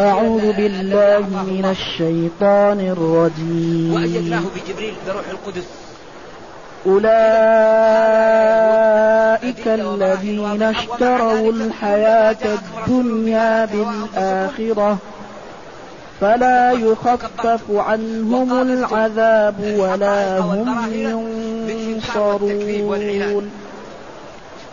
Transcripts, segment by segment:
أعوذ بالله من الشيطان الرجيم. وأيدناه بجبريل بروح القدس. أولئك الذين اشتروا الحياة الدنيا بالآخرة. فلا يخفف عنهم العذاب ولا هم ينصرون.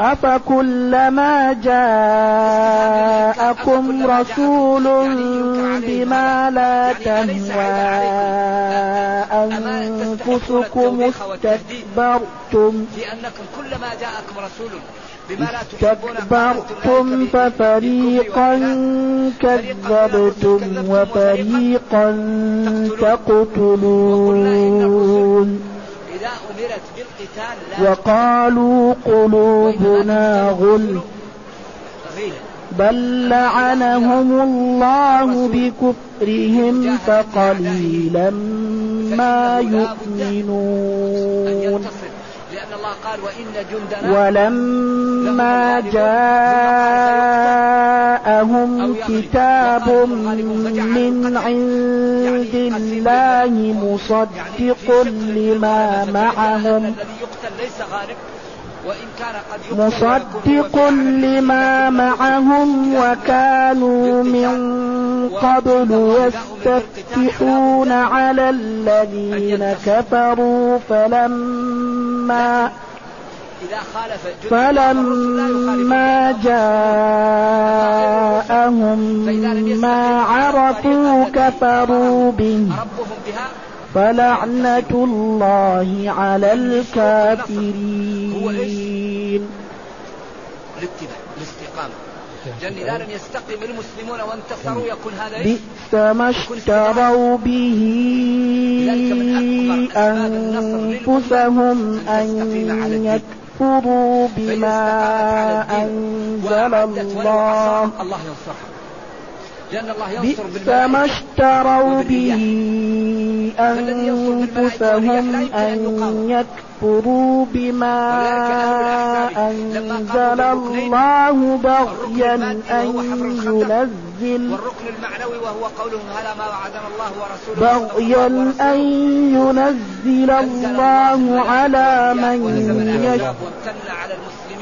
أفكلما جاءكم رسول بما لا تهوى أنفسكم استكبرتم في أنكم كلما جاءكم رسول استكبرتم ففريقا كذبتم وفريقا تقتلون إذا أمرت بالقتال لا وقالوا قلوبنا غل. بل لعنهم الله بكفرهم فقليلا ما يؤمنون. الله قال وإن جندنا ولما جاءهم كتاب من عند الله مصدق لما معهم. مصدق لما معهم وكانوا من قبل يستفتحون على الذين كفروا فلما جند فلما جاءهم ما عرفوا كفروا به. فلعنة الله على الكافرين الاتباع الاستقامة لأن إذا لم يستقم المسلمون وانتصروا يكون هذا؟ بئس ما اشتروا به أنفسهم أن يكفروا بما أنزل الله. الله ينصرها لأن الله ينصر بئس ما اشتروا به أنفسهم أن يكفروا بما أنزل الله بغيا أن ينزل والركن المعنوي وهو قولهم هذا ما وعدنا الله ورسوله بغيا أن ينزل الله على من يشاء.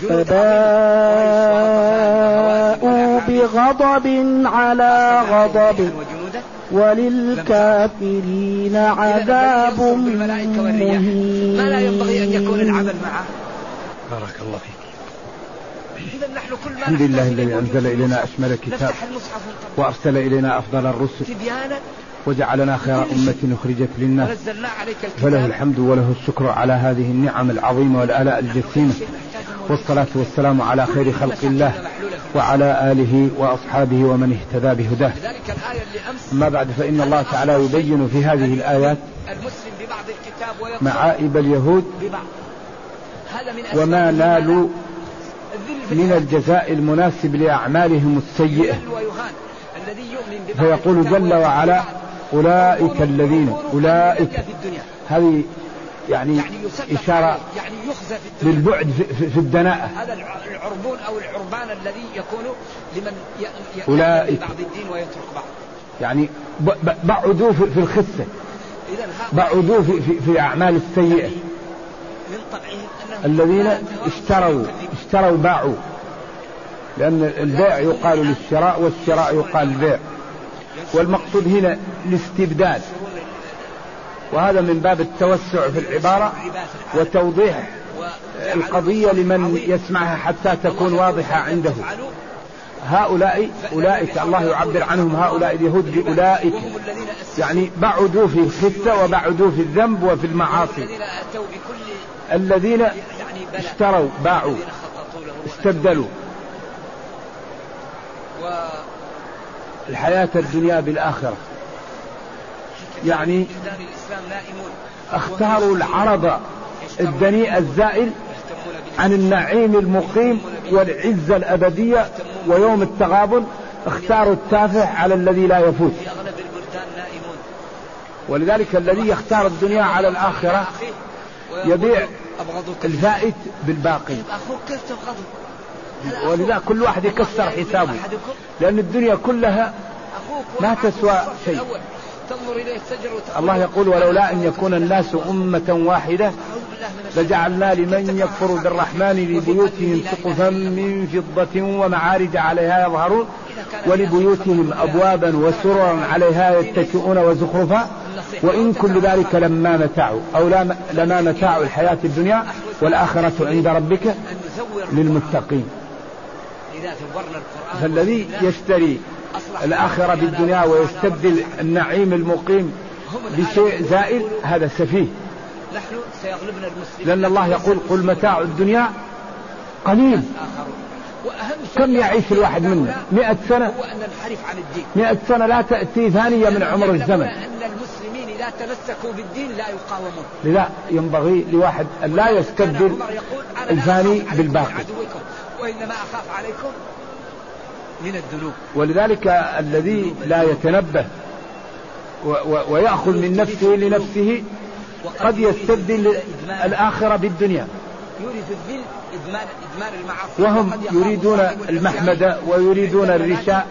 فباءوا بغضب على غضب وللكافرين عذاب والرياح ما لا ينبغي أن يكون مهين العمل معه. بارك الله فيك. إذا نحن كل ما الحمد لله الذي أنزل إلينا أشمل. كتاب. وأرسل إلينا أفضل الرسل. تبيانا. وجعلنا خير أمة أخرجت للناس. ونزلنا عليك الكتاب. فله الحمد وله الشكر على هذه النعم العظيمة والآلاء الجسيمة. والصلاة والسلام على خير خلق الله وعلى آله وأصحابه ومن اهتدى بهداه أما بعد فإن الله تعالى يبين في هذه الآيات معائب اليهود وما نالوا من. الجزاء المناسب لأعمالهم السيئة فيقول جل وعلا. أولئك الذين أولئك هذه يعني يعني إشارة يعني يخزى في للبعد في- في- الدناءة. هذا الع- العربون أو العربان الذي يكون لمن. يأتي ببعض الدين ويترك بعض. يعني بعدوا في في الخسة. بعدوا في, في, في أعمال السيئة. من طبعهم أنهم الذين اشتروا. اشتروا باعوا. لأن البيع يقال للشراء والشراء يقال البيع والمقصود هنا الاستبدال وهذا من باب التوسع في العبارة وتوضيح القضية لمن يسمعها حتى تكون واضحة عنده. هؤلاء أولئك الله يعبر عنهم هؤلاء اليهود بأولئك. يعني بعدوا في الخفة وبعدوا في الذنب وفي المعاصي. الذين اشتروا باعوا استبدلوا. الحياة الدنيا بالآخرة. يعني اختاروا العرض الدنيء الزائل عن النعيم المقيم والعزة الأبدية ويوم التغابن. اختاروا التافه على الذي لا يفوت. ولذلك الذي يختار الدنيا على الآخرة يبيع الفائت بالباقي. ولذا كل واحد يكسر حسابه. لأن الدنيا كلها ما تسوى شيء. الله يقول ولولا أن يكون الناس أمة واحدة لجعلنا لمن يكفر بالرحمن لبيوتهم سقفا من فضة ومعارج عليها يظهرون ولبيوتهم أبوابا وسررا عليها يتكئون وزخرفا. وإن كل ذلك لما متاع أو لما متاع الحياة الدنيا والآخرة عند ربك للمتقين. فالذي يشتري الآخرة بالدنيا ويستبدل النعيم المقيم بشيء زائل هذا سفيه. نحن سيغلبنا المسلمين لأن الله يقول قل متاع الدنيا قليل. كم يعيش الواحد منا؟ مئة سنة. هو أن ننحرف عن الدين مئة سنة لا تأتي ثانية من عمر الزمن. أن المسلمين إذا تمسكوا بالدين لا يقاومون لا ينبغي لواحد أن لا يستبدل الفاني بالباقي. وإنما أخاف عليكم من الذنوب. ولذلك الذي لا يتنبه ويأخذ من نفسه لنفسه قد يستبدل الآخرة بالدنيا. يريد الذل إدمان, إدمان المعاصي. وهم يريدون المحمدة ويريدون الرشاء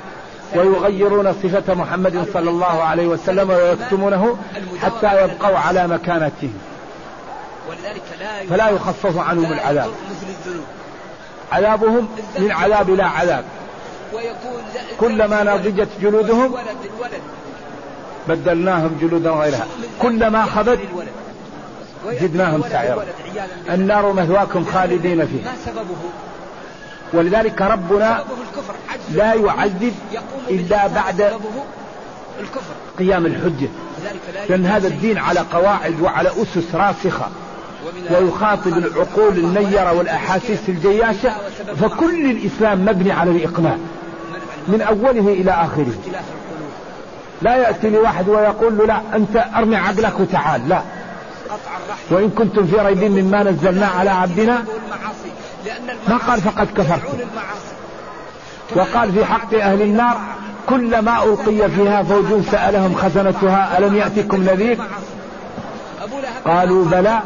ويغيرون صفة محمد صلى الله عليه وسلم ويكتمونه حتى يبقوا على مكانتهم فلا يخفف عنهم العذاب. عذابهم من عذاب لا عذاب. كلما نضجت جلودهم بدلناهم جلودا غيرها كلما خبت زدناهم سعيرا. النار مثواكم خالدين فيها. ولذلك ربنا لا يعذب إلا بعد قيام الحجة. لأن هذا الدين على قواعد وعلى أسس راسخة. ويخاطب العقول النيرة والأحاسيس الجياشة. فكل الإسلام مبني على الإقناع. من أوله إلى آخره. لا يأتي لواحد ويقول له لا أنت أرمي عقلك وتعال لا. وإن كنتم في ريب مما نزلنا على عبدنا ما قال فقد كفرتم وقال في حق أهل النار كلما ألقي فيها فوج سألهم خزنتها ألم يأتكم نذير؟ قالوا بلى.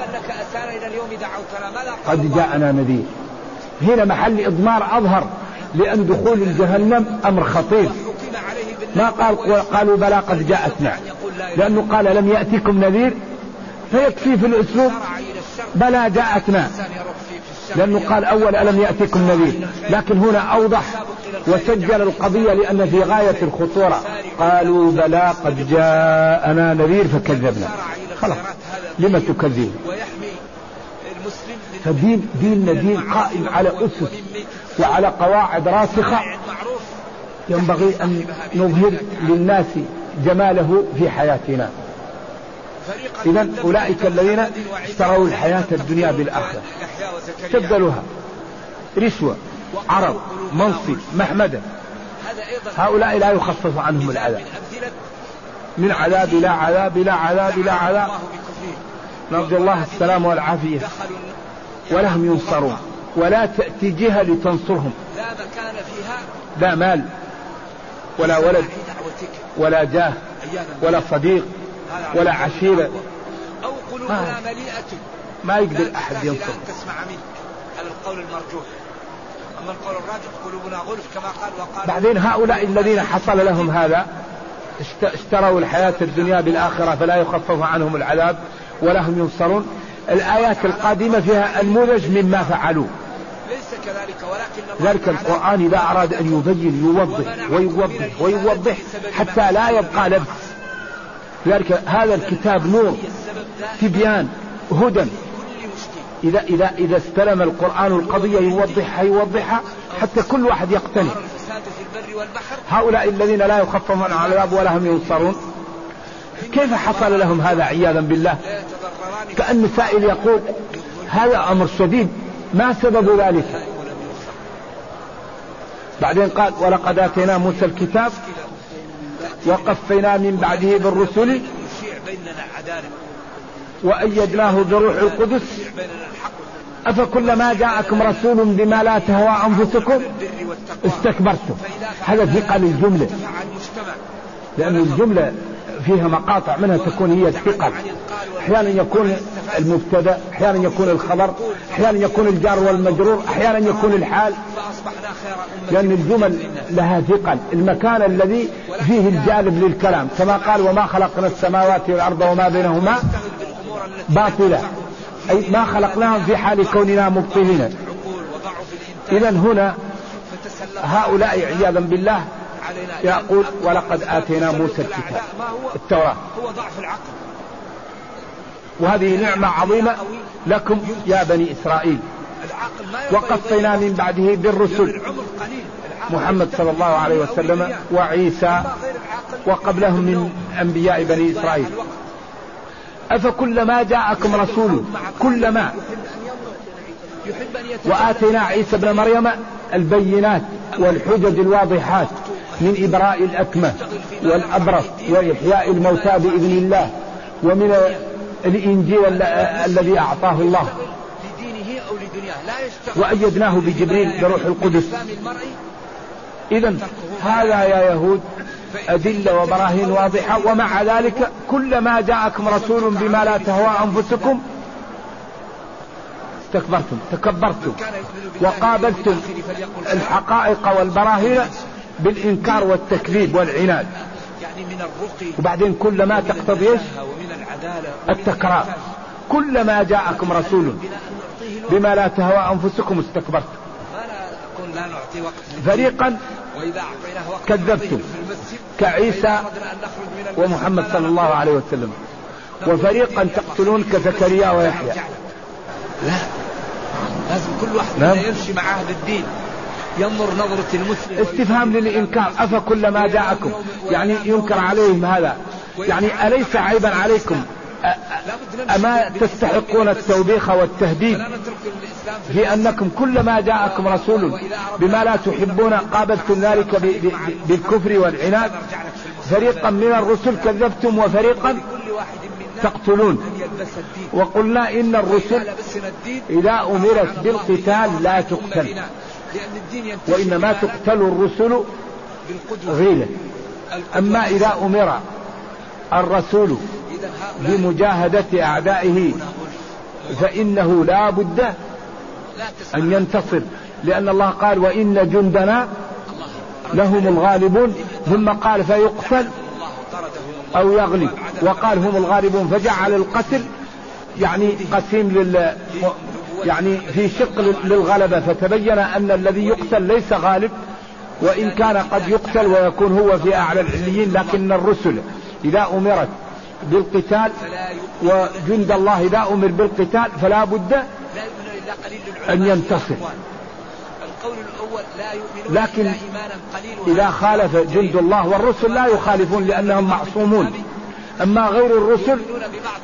قد جاءنا نذير. هنا محل إضمار أظهر. لأن دخول الجهنم أمر خطير. ما قال قالوا بلى قد جاءتنا. لأنه قال لم يأتكم نذير فيكفي في الأسلوب بلى جاءتنا. لأنه قال أول ألم يأتكم نذير. لكن هنا أوضح وسجل القضية لأن في غاية الخطورة. قالوا بلى قد جاءنا نذير فكذبنا. خلاص. لما تكذب؟ فدين ديننا دين قائم على أسس. وعلى قواعد راسخة ينبغي أن نظهر للناس جماله في حياتنا. إذا أولئك الذين اشتروا الحياة الدنيا بالآخرة. استبدلوها رشوة عرض منصب. محمدة. هؤلاء لا يخفف عنهم العذاب من عذاب إلى عذاب إلى عذاب إلى عذاب. نرجو الله السلام والعافية. ولهم ينصرون. ولا تأتي جهة لتنصرهم. لا مكان فيها. لا مال ولا ولد ولا جاه ولا صديق ولا عشيرة. أو قلوبنا مليئة. ما يقدر أحد ينصر. تسمع منك. على القول المرجوح. أما القول الراجح قلوبنا غلف كما قال وقال. بعدين هؤلاء الذين حصل لهم هذا اشتروا الحياة الدنيا بالآخرة فلا يخفف عنهم العذاب ولا هم ينصرون. الآيات القادمة فيها النموذج مما فعلوا. ليس كذلك ولكن ذلك القرآن إذا أراد أن يبين يوضح ويوضح ويوضح حتى لا يبقى لبس. لذلك هذا الكتاب نور تبيان هدى. إذا إذا إذا استلم القرآن القضية يوضحها يوضحها حتى كل واحد يقتنع. هؤلاء الذين لا يخفف عن العذاب ولا هم ينصرون. كيف حصل لهم هذا عياذا بالله؟ كأن سائل يقول هذا أمر شديد ما سبب ذلك؟ بعدين قال ولقد آتينا موسى الكتاب وقفينا من بعده بالرسل وأيدناه بروح القدس. أفكلما جاءكم رسول بما لا تهوى أنفسكم استكبرتم؟ هذا ثقل الجملة. ارتفع المجتمع لأن الجملة فيها مقاطع منها تكون هي الثقل أحيانا يكون المبتدأ أحيانا يكون الخبر أحيانا يكون الجار والمجرور أحيانا يكون الحال. لأن الجمل لها ثقل. المكان الذي فيه الجالب للكلام. كما قال وما خلقنا السماوات والأرض وما بينهما باطلة أي ما خلقناهم في حال كوننا مبطلين. إذا هنا هؤلاء عياذا بالله يقول ولقد آتينا موسى الكتاب. التوراة. هو ضعف العقل. وهذه نعمة عظيمة لكم يا بني إسرائيل. وقفينا من بعده بالرسل. محمد صلى الله عليه وسلم وعيسى وقبلهم من أنبياء بني إسرائيل. أفكلما جاءكم رسول؟ كلما. وآتينا عيسى ابن مريم البينات والحجج الواضحات. من إبراء الأكمة والأبرص وإحياء الموتى بإذن الله ومن الإنجيل ال- الذي أعطاه الله. وأيدناه بجبريل بروح القدس. إذا هذا يا يهود أدلة وبراهين واضحة. ومع ذلك كلما جاءكم رسول بما لا تهوى أنفسكم استكبرتم تكبرتم وقابلتم الحقائق والبراهين بالإنكار والتكذيب والعناد. يعني من الرقي وبعدين كلما تقتضي إيش؟ ومن العدالة التكرار كلما جاءكم رسول بما لا تهوى أنفسكم استكبرتم. ما لا لا نعطي وقت. فريقا وإذا أعطيناه وقت كذبتم. كعيسى ومحمد صلى الله عليه وسلم. وفريقا تقتلون كزكريا ويحيى. لا. لازم كل واحد نعم. منا يمشي مع أهل الدين. ينظر نظرة المسلم استفهام للإنكار. أفكلما جاءكم. يعني ينكر عليهم هذا. يعني أليس عيبا عليكم؟ أما تستحقون التوبيخ والتهديد؟ في أنكم كلما جاءكم رسول بما لا تحبون قابلتم ذلك بالكفر والعناد. فريقا من الرسل كذبتم وفريقا تقتلون. وقلنا إن الرسل إذا أمرت بالقتال لا تقتل. لأن الدين ينتشر وإنما تقتل الرسل غيلة أما إذا أمر الرسول بمجاهدة أعدائه فإنه لا بد أن ينتصر. لأن الله قال وإن جندنا لهم الغالبون. ثم قال فيقتل أو يغلب وقال هم الغالبون. فجعل القتل يعني قسيم لل يعني في شق لل- للغلبة فتبين أن الذي يقتل ليس غالب وإن كان قد يقتل ويكون هو في أعلى العليين لكن الرسل إذا أمرت بالقتال وجند الله إذا أمر بالقتال فلا بد أن ينتصر. القول الأول لا لكن إذا خالف جند الله والرسل لا يخالفون لأنهم معصومون أما غير الرسل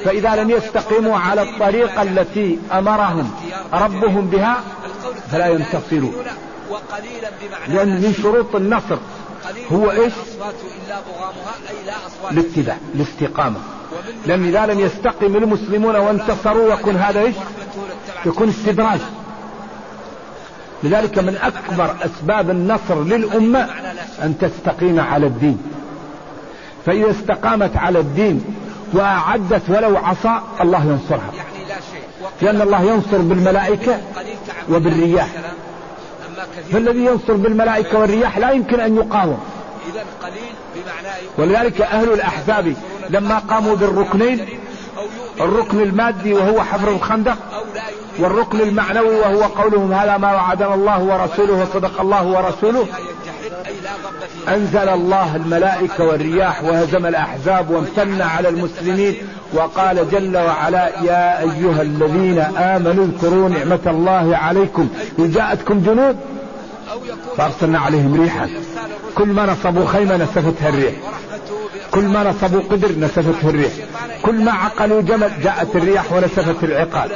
فإذا لم يستقيموا على الطريقة التي أمرهم ربهم بها فلا لا ينتصرون. لأن من. شروط النصر هو إيش؟ الاتباع الاستقامة لأن إذا لم يستقم المسلمون وانتصروا يكون هذا إيش يكون استدراج لذلك من أكبر أسباب النصر للأمة أن تستقيم على الدين فإذا استقامت على الدين وأعدت ولو عصا الله ينصرها. يعني لا شيء. وقيل لأن الله ينصر بالملائكة وبالرياح. فالذي ينصر بالملائكة والرياح لا يمكن أن يقاوم. إذا قليل بمعنى ولذلك أهل الأحزاب لما قاموا بالركنين الركن المادي وهو حفر الخندق والركن المعنوي وهو قولهم هذا ما وعدنا الله ورسوله وصدق الله ورسوله. أنزل الله الملائكة والرياح وهزم الأحزاب وامتن على المسلمين وقال جل وعلا يا أيها الذين آمنوا اذكروا نعمة الله عليكم. إذ جاءتكم جنود؟ فأرسلنا عليهم ريحا. كل ما نصبوا خيمة نسفتها الريح. كل ما نصبوا قدر نسفته الريح. كل ما عقلوا جمل جاءت الرياح ونسفت العقال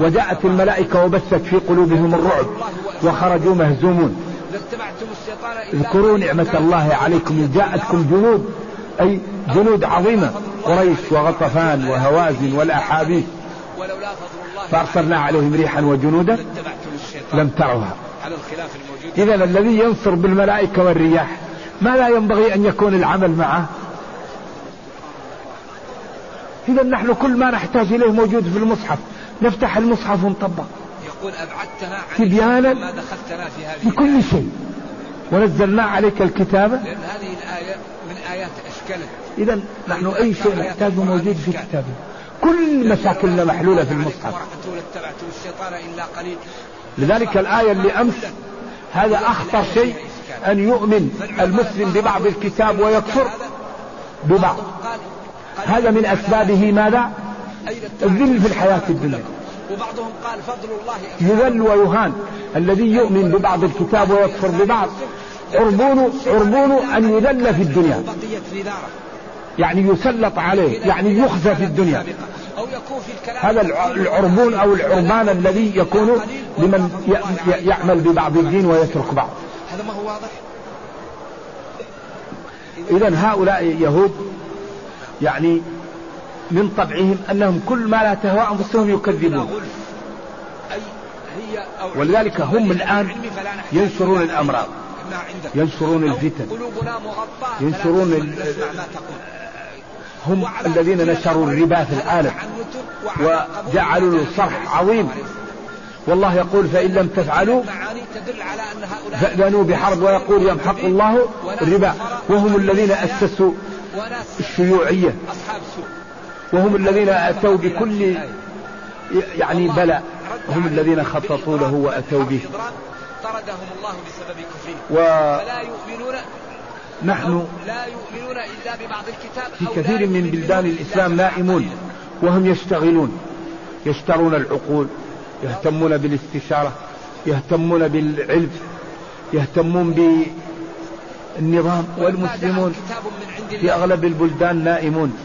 وجاءت الملائكة وبثت في قلوبهم الرعب. وخرجوا مهزومون. اذكروا نعمة الله عليكم. إذ جاءتكم جنود أي جنود عظيمة قريش وغطفان وهوازن والأحابيش فأرسلنا عليهم ريحا وجنودا لم تروها. إذا الذي ينصر بالملائكة والرياح ما لا ينبغي أن يكون العمل معه؟ إذا نحن كل ما نحتاج إليه موجود في المصحف. نفتح المصحف ونطبق. يقول أبعدتنا عن تبيانا ما دخلتنا في هذه لكل شيء. ونزلنا عليك الكتاب. لأن هذه الآية من آيات أشكلت. إذا نحن أي شيء نحتاجه موجود في كتابه. كل مشاكلنا محلولة في المصحف ورحمته لاتبعتم الشيطان إلا قليل. لذلك الآية اللي أمس هذا أخطر شيء أن يؤمن المسلم ببعض الكتاب ويكفر ببعض. هذا من أسبابه ماذا؟ الذل في الحياة الدنيا. وبعضهم قال فضل الله يذل ويهان. الذي يؤمن ببعض الكتاب ويكفر ببعض. عربون عربون أن يذل في الدنيا. يعني يسلط عليه. يعني يخزى في الدنيا. هذا الع- العربون أو العربان الذي يكون لمن يعمل ببعض الدين ويترك بعض. هذا ما هو واضح؟ إذا هؤلاء يهود يعني من طبعهم أنهم كل ما لا تهوى أنفسهم يكذبون. ولذلك هم الآن ينشرون الأمراض. ينشرون الفتن. ينشرون هم الذين نشروا الربا في العالم. وجعلوا له صرح عظيم. والله يقول فإن لم تفعلوا فأذنوا بحرب ويقول يمحق الله الربا. وهم الذين أسسوا الشيوعية. أصحاب سوء وهم الذين أتوا بكل يعني بلاء. هم الذين خططوا له وأتوا به. طردهم الله بسبب كفرهم. ونحن فلا يؤمنون لا يؤمنون إلا ببعض الكتاب في كثير من بلدان الإسلام نائمون وهم يشتغلون. يشترون العقول يهتمون بالاستشارة يهتمون بالعلم يهتمون بالنظام والمسلمون. في أغلب البلدان نائمون.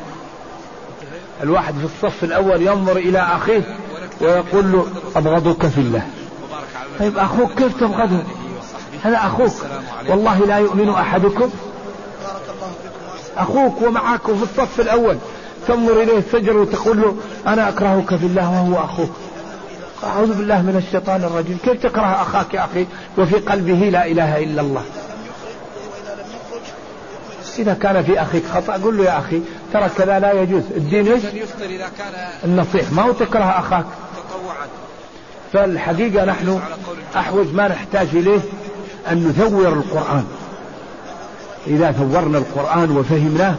الواحد في الصف الأول ينظر إلى أخيه ويقول له أبغضك في الله. طيب أخوك كيف تبغضه؟ هذا أخوك. والله لا يؤمن أحدكم. أخوك ومعك في الصف الأول. تنظر إليه السجر وتقول له أنا أكرهك في الله وهو أخوك. أعوذ بالله من الشيطان الرجيم. كيف تكره أخاك يا أخي وفي قلبه لا إله إلا الله؟ إذا كان في أخيك خطأ قل له يا أخي ترى كذا لا يجوز. الدين يفطر كان النصيح. ما هو تكره أخاك؟ تطوعا. فالحقيقة نحن أحوج ما نحتاج إليه أن نثور القرآن. إذا ثورنا القرآن وفهمناه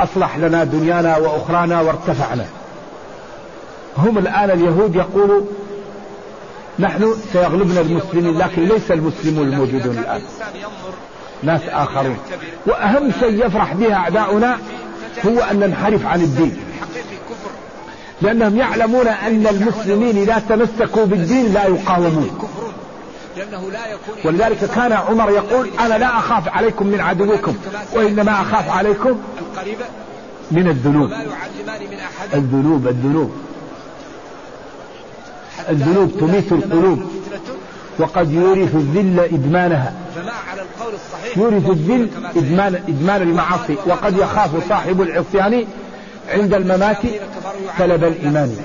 أصلح لنا دنيانا وأخرانا وارتفعنا. هم الآن اليهود يقولوا نحن سيغلبنا المسلمين لكن ليس المسلمون الموجودون ينظر ناس آخرون. وأهم شيء يفرح به أعداؤنا هو أن ننحرف عن الدين. لأنهم يعلمون أن المسلمين إذا تمسكوا بالدين لا يقاومون. ولذلك كان عمر يقول أنا لا أخاف عليكم من عدوكم وإنما أخاف عليكم من الذنوب. الذنوب الذنوب. الذنوب تميت القلوب. وقد يورث الذل إدمانها. على القول الصحيح. يورث الذل. إدمان, إدمان المعاصي. وقد يخاف صاحب العصيان عند الممات سلب الإيمان.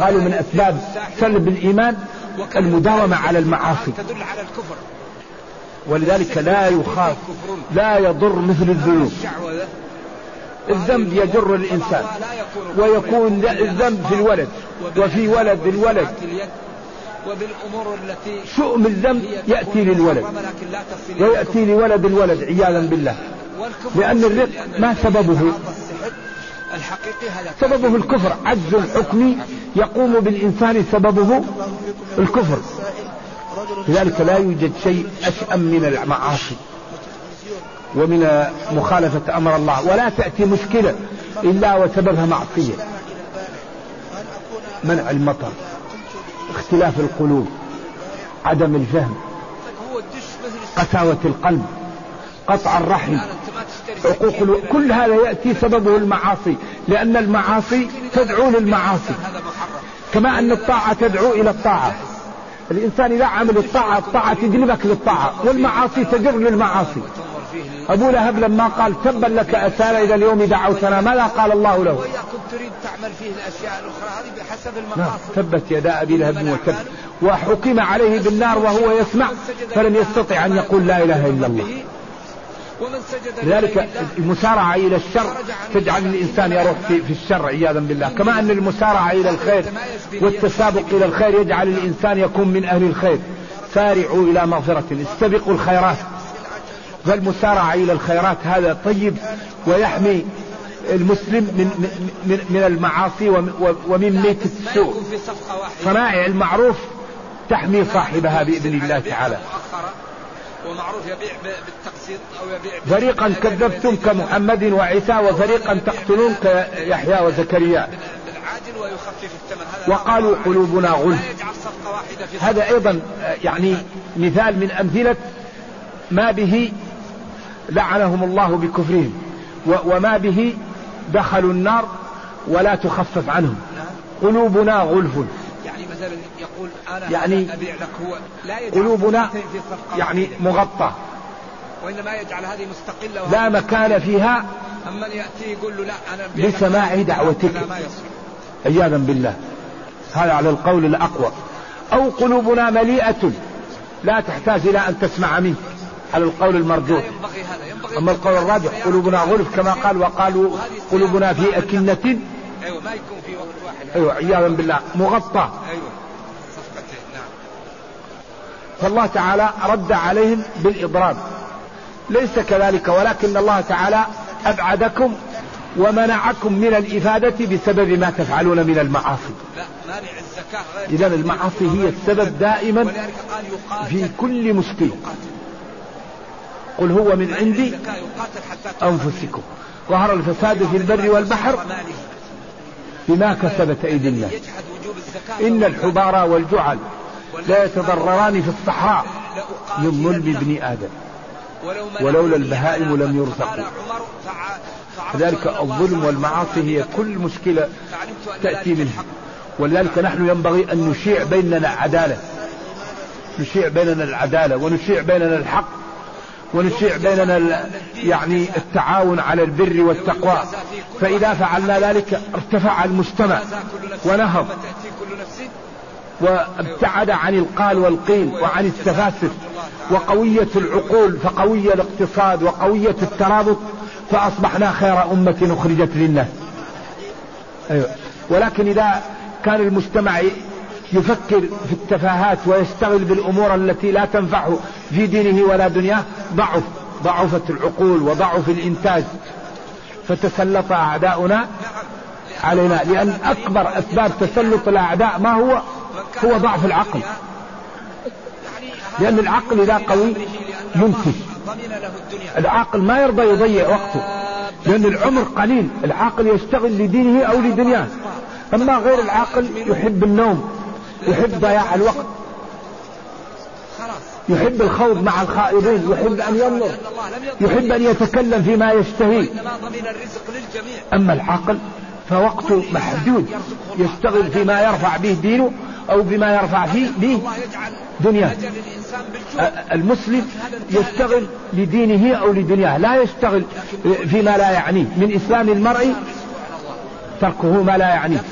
قالوا من أسباب سلب الإيمان المداومة على المعاصي. ولذلك لا يخاف لا يضر مثل الذنوب. الذنب يجر الإنسان. ويكون الذنب في الولد. وفي ولد الولد. وبالأمور التي شؤم الذنب يأتي للولد. ويأتي لولد الولد عياذا بالله. لأن الرق ما سببه؟ سببه الكفر. عجز حكمي يقوم بالإنسان سببه الكفر. لذلك لا يوجد شيء أشأم من المعاصي ومن مخالفة أمر الله. ولا تأتي مشكلة إلا وسببها معصية. منع المطر. اختلاف القلوب عدم الفهم قساوة القلب قطع الرحم عقوق كل هذا يأتي سببه المعاصي لأن المعاصي تدعو للمعاصي كما أن الطاعة تدعو إلى الطاعة. الإنسان إذا عمل الطاعة الطاعة تجلبك للطاعة والمعاصي تجر للمعاصي. أبو لهب لما قال تبا لك أسانا إذا اليوم دعوتنا ماذا قال الله له؟ وإياكم تريد تعمل فيه الأشياء الأخرى هذه بحسب نعم المقاصد. تبت يدا أبي لهب وتب. وحكم عليه بالنار وهو يسمع فلم يستطع أن يقول لا إله إلا الله. ومن سجد لذلك المسارعة إلى الشر تجعل الإنسان يروح في, في الشر عياذا بالله. كما أن المسارعة إلى الخير والتسابق إلى الخير يجعل الإنسان يكون من أهل الخير. سارعوا إلى مغفرة. استبقوا الخيرات. فالمسارعة إلى الخيرات هذا طيب ويحمي المسلم من, من, من المعاصي ومن- ميت السوء. صنائع المعروف تحمي صاحبها بإذن الله تعالى. ومعروف يبيع بالتقسيط أو يبيع فريقا كذبتم كمحمد وعيسى وفريقا تقتلون كيحيى وزكريا. بالعاجل ويخفف الثمن. هذا وقالوا قلوبنا غلف هذا أيضا يعني مثال من أمثلة ما به لعنهم الله بكفرهم. وما به دخلوا النار ولا تخفف عنهم. قلوبنا غلف. يعني مثلا يقول أنا يعني هذا أبيع لك. هو لا يجعل قلوبنا يعني. مغطى. وإنما يجعل هذه مستقلة لا مكان فيها أما يأتي يقول له لا لك. لسماع دعوتك. عياذا بالله. هذا على القول الأقوى. أو قلوبنا مليئة. لا تحتاج إلى أن تسمع منك على القول المرجوح. ينبغي هذا ينبغي أما القول الراجح قلوبنا غلف كما قال وقالوا قلوبنا في أكنة. أيوة ما يكون في وقت واحد. أيوه عياذا بالله مغطى. أيوة صفقتين نعم. فالله تعالى رد عليهم بالإضراب. ليس كذلك ولكن الله تعالى أبعدكم ومنعكم من الإفادة بسبب ما تفعلون من المعاصي. لا مانع الزكاة اذا المعاصي هي السبب دائما في كل مشكل. يقاتل. قل هو من عندي أنفسكم ظهر الفساد في البر والبحر. بما كسبت أيدي الناس إن الحبار والجعل لا يتضرران في الصحراء من ظلم ابن ولو ولولا البهائم لم يرزقوا. أن الله الظلم والمعاصي هي كل مشكلة فعلمت أن تأتي ذلك منه الحق. ولذلك نحن ينبغي أن نشيع بيننا عدالة نشيع بيننا العدالة ونشيع بيننا الحق ونشيع بيننا يعني التعاون على البر والتقوى. فإذا فعلنا ذلك ارتفع المجتمع ونهض. وابتعد عن القال والقيل وعن التفاسف وقوية العقول فقوي الاقتصاد وقوية الترابط فأصبحنا خير أمة أخرجت للناس. أيوة. ولكن إذا كان المجتمع يفكر في التفاهات ويشتغل بالأمور التي لا تنفعه في دينه ولا دنياه ضعف ضعفت العقول وضعف الإنتاج. فتسلط أعداؤنا علينا لأن أكبر أسباب تسلط الأعداء ما هو؟ هو ضعف العقل. لأن العقل إذا قوي ينتج العاقل ما يرضى يضيع وقته لأن العمر قليل. العاقل يشتغل لدينه أو لدنياه. أما غير العاقل يحب النوم. يحب ضياع الوقت. يحب الخوض مع الخائضين يحب أن ينظر. يحب أن يتكلم فيما يشتهي. أما العاقل فوقته محدود يشتغل فيما يرفع به دينه أو بما يرفع فيه به الله يجعل دنيا أجل الإنسان بالجوع. المسلم يشتغل لدينه أو لدنياه لا يشتغل فيما لا يعنيه. من إسلام المرء تركه ما لا يعنيه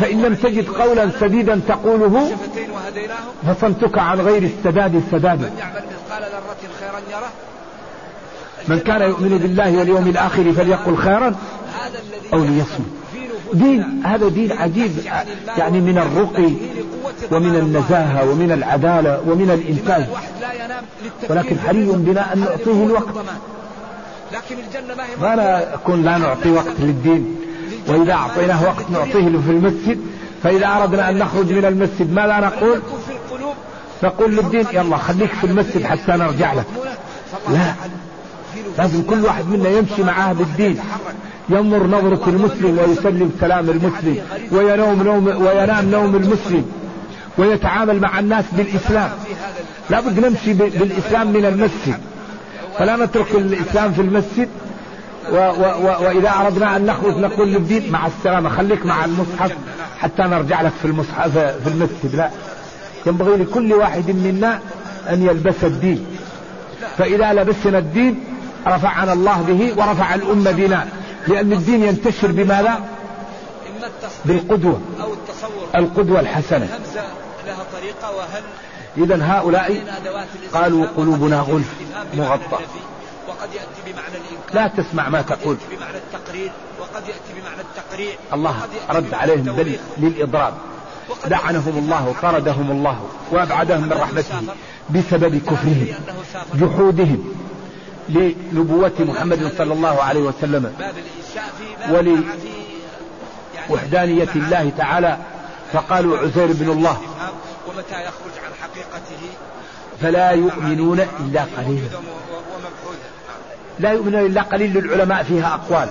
فإن لم تجد قولا سديدا تقوله فصمتك عن غير السداد سداد من كان يؤمن بالله واليوم الآخر فليقل خيرا أو ليصمت. دين هذا دين عجيب. يعني من الرقي ومن النزاهة ومن العدالة ومن الإنتاج. ولكن حري بنا أن نعطيه الوقت. لكن الجنة ما هي ما نكون لا نعطي وقت للدين. وإذا أعطيناه وقت نعطيه له في المسجد فإذا أردنا أن نخرج من المسجد ماذا نقول؟ نقول للدين يلا خليك في المسجد حتى نرجع لك. لا. لازم كل واحد منا يمشي معاه بالدين ينظر نظرة المسلم ويسلم سلام المسلم وينوم نوم وينام نوم المسلم ويتعامل مع الناس بالإسلام. لابد نمشي بالإسلام من المسجد. فلا نترك الإسلام في المسجد. و و و وإذا أردنا أن نخرج نقول للدين مع السلامة خليك مع المصحف حتى نرجع لك في المصحف في المسجد. لا. ينبغي لكل واحد منا أن يلبس الدين. فإذا لبسنا الدين رفعنا الله به ورفع الأمة بنا. لأن الدين ينتشر بماذا؟ بالقدوة. أو التصور القدوة الحسنة. لها طريقة وهل إذا هؤلاء قالوا قلوبنا غلف مغطى. وقد يأتي بمعنى الإنكار. لا تسمع ما تقول. بمعنى التقرير وقد يأتي بمعنى التقريع الله رد عليهم بل للإضراب. لعنهم الله وطردهم الله وأبعدهم من رحمته بسبب كفرهم جحودهم لنبوة محمد صلى الله عليه وسلم ولوحدانية الله تعالى فقالوا عزير بن الله. ومتى يخرج عن حقيقته؟ فلا يؤمنون إلا قليلا. لا يؤمنون إلا قليل للعلماء فيها أقوال.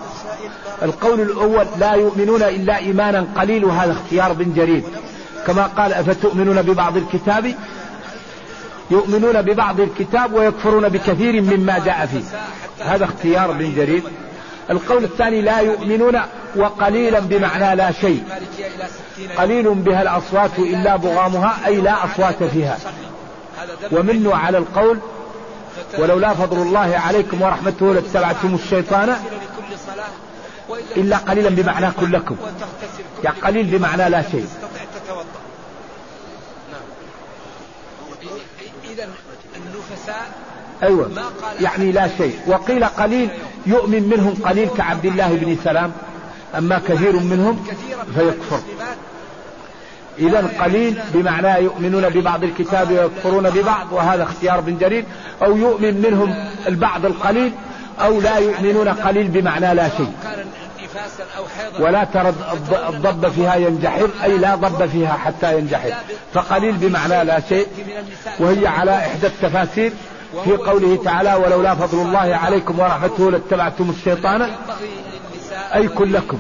القول الأول لا يؤمنون إلا إيمانا قليل وهذا اختيار بن جرير. كما قال أفتؤمنون ببعض الكتاب؟ يؤمنون ببعض الكتاب ويكفرون بكثير مما جاء فيه. هذا اختيار بن جرير. القول الثاني لا يؤمنون وقليلا بمعنى لا شيء. قليل بها الأصوات إلا بغامها أي لا أصوات فيها. ومنه على القول ولولا فضل الله عليكم ورحمته لاتبعتم الشيطان إلا قليلا بمعنى كلكم. يعني قليل بمعنى لا شيء. إذا النفساء أيوة. يعني لا شيء. وقيل قليل يؤمن منهم قليل كعبد الله بن سلام. أما كثير منهم فيكفر. إذا قليل بمعنى يؤمنون ببعض الكتاب ويكفرون ببعض وهذا اختيار بن جرير. أو يؤمن منهم البعض القليل أو لا يؤمنون قليل بمعنى لا شيء. ولا ترى الضب فيها ينجحر أي لا ضب فيها حتى ينجحر. فقليل بمعنى لا شيء. وهي على إحدى التفاسير في قوله تعالى ولولا فضل الله عليكم ورحمته لاتبعتم الشيطان أي كلكم.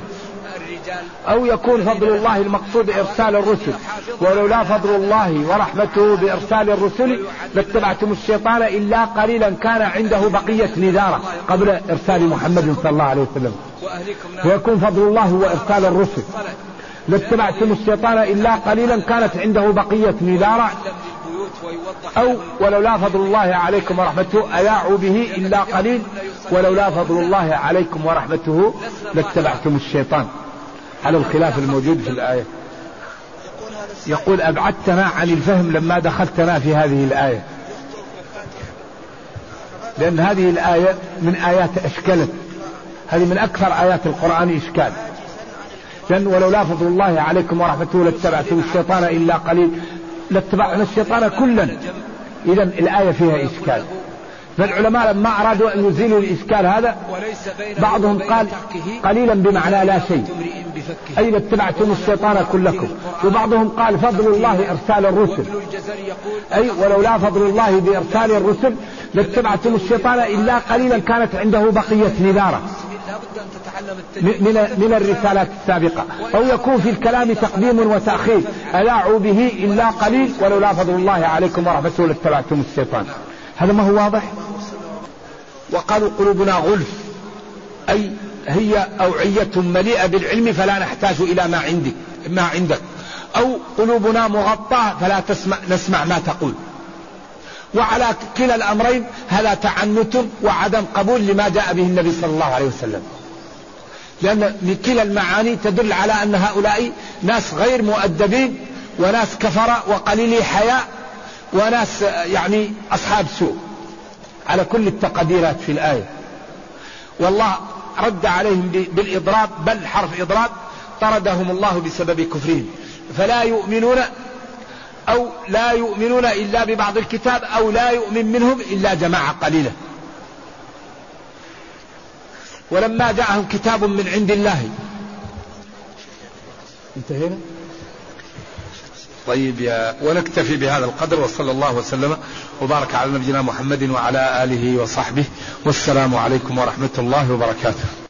أو يكون فضل الله المقصود إرسال الرسل. ولولا فضل الله ورحمته بإرسال الرسل لاتبعتم الشيطان إلا قليلا كان عنده بقية نذارة قبل إرسال محمد صلى الله عليه وسلم. ويكون فضل الله هو إرسال الرسل. لاتبعتم الشيطان إلا قليلا كانت عنده بقية نذارة. أو ولولا فضل الله عليكم ورحمته أياعوا به إلا قليل. ولولا فضل الله عليكم ورحمته لاتبعتم الشيطان. على الخلاف الموجود في الآية. يقول أبعدتنا عن الفهم لما دخلتنا في هذه الآية. لأن هذه الآية من آيات أشكلت هذه من أكثر آيات القرآن إشكال. لأن ولولا فضل الله عليكم ورحمته لاتبعتم الشيطان إلا قليل. لاتبعنا الشيطان كلا. إذا الآية فيها إشكال. فالعلماء لما أرادوا أن يزيلوا الإشكال هذا بعضهم قال قليلا بمعنى لا شيء. أي اتبعتم الشيطان كلكم؟ وبعضهم قال فضل الله إرسال الرسل. أي ولولا فضل الله بإرسال الرسل لاتبعتم الشيطان إلا قليلا كانت عنده بقية نذارة. من من الرسالات السابقة. أو يكون في الكلام تقديم وتأخير. ألاعوا به إلا قليل ولولا فضل الله عليكم ورحمته لاتبعتم الشيطان. هذا ما هو واضح؟ وقالوا قلوبنا غلف. أي هي أوعية مليئة بالعلم فلا نحتاج إلى ما عندك ما عندك. أو قلوبنا مغطاة فلا تسمع نسمع ما تقول. وعلى كلا الأمرين هذا تعنت وعدم قبول لما جاء به النبي صلى الله عليه وسلم. لأن كلا المعاني تدل على أن هؤلاء ناس غير مؤدبين وناس كفرة وقليلي حياء وناس يعني أصحاب سوء. على كل التقديرات في الآية. والله رد عليهم بالإضراب بل حرف إضراب طردهم الله بسبب كفرهم. فلا يؤمنون أو لا يؤمنون إلا ببعض الكتاب أو لا يؤمن منهم إلا جماعة قليلة. ولما جاءهم كتاب من عند الله. انتهينا؟ طيب يا ونكتفي بهذا القدر وصلى الله وسلم وبارك على نبينا محمد وعلى آله وصحبه والسلام عليكم ورحمة الله وبركاته.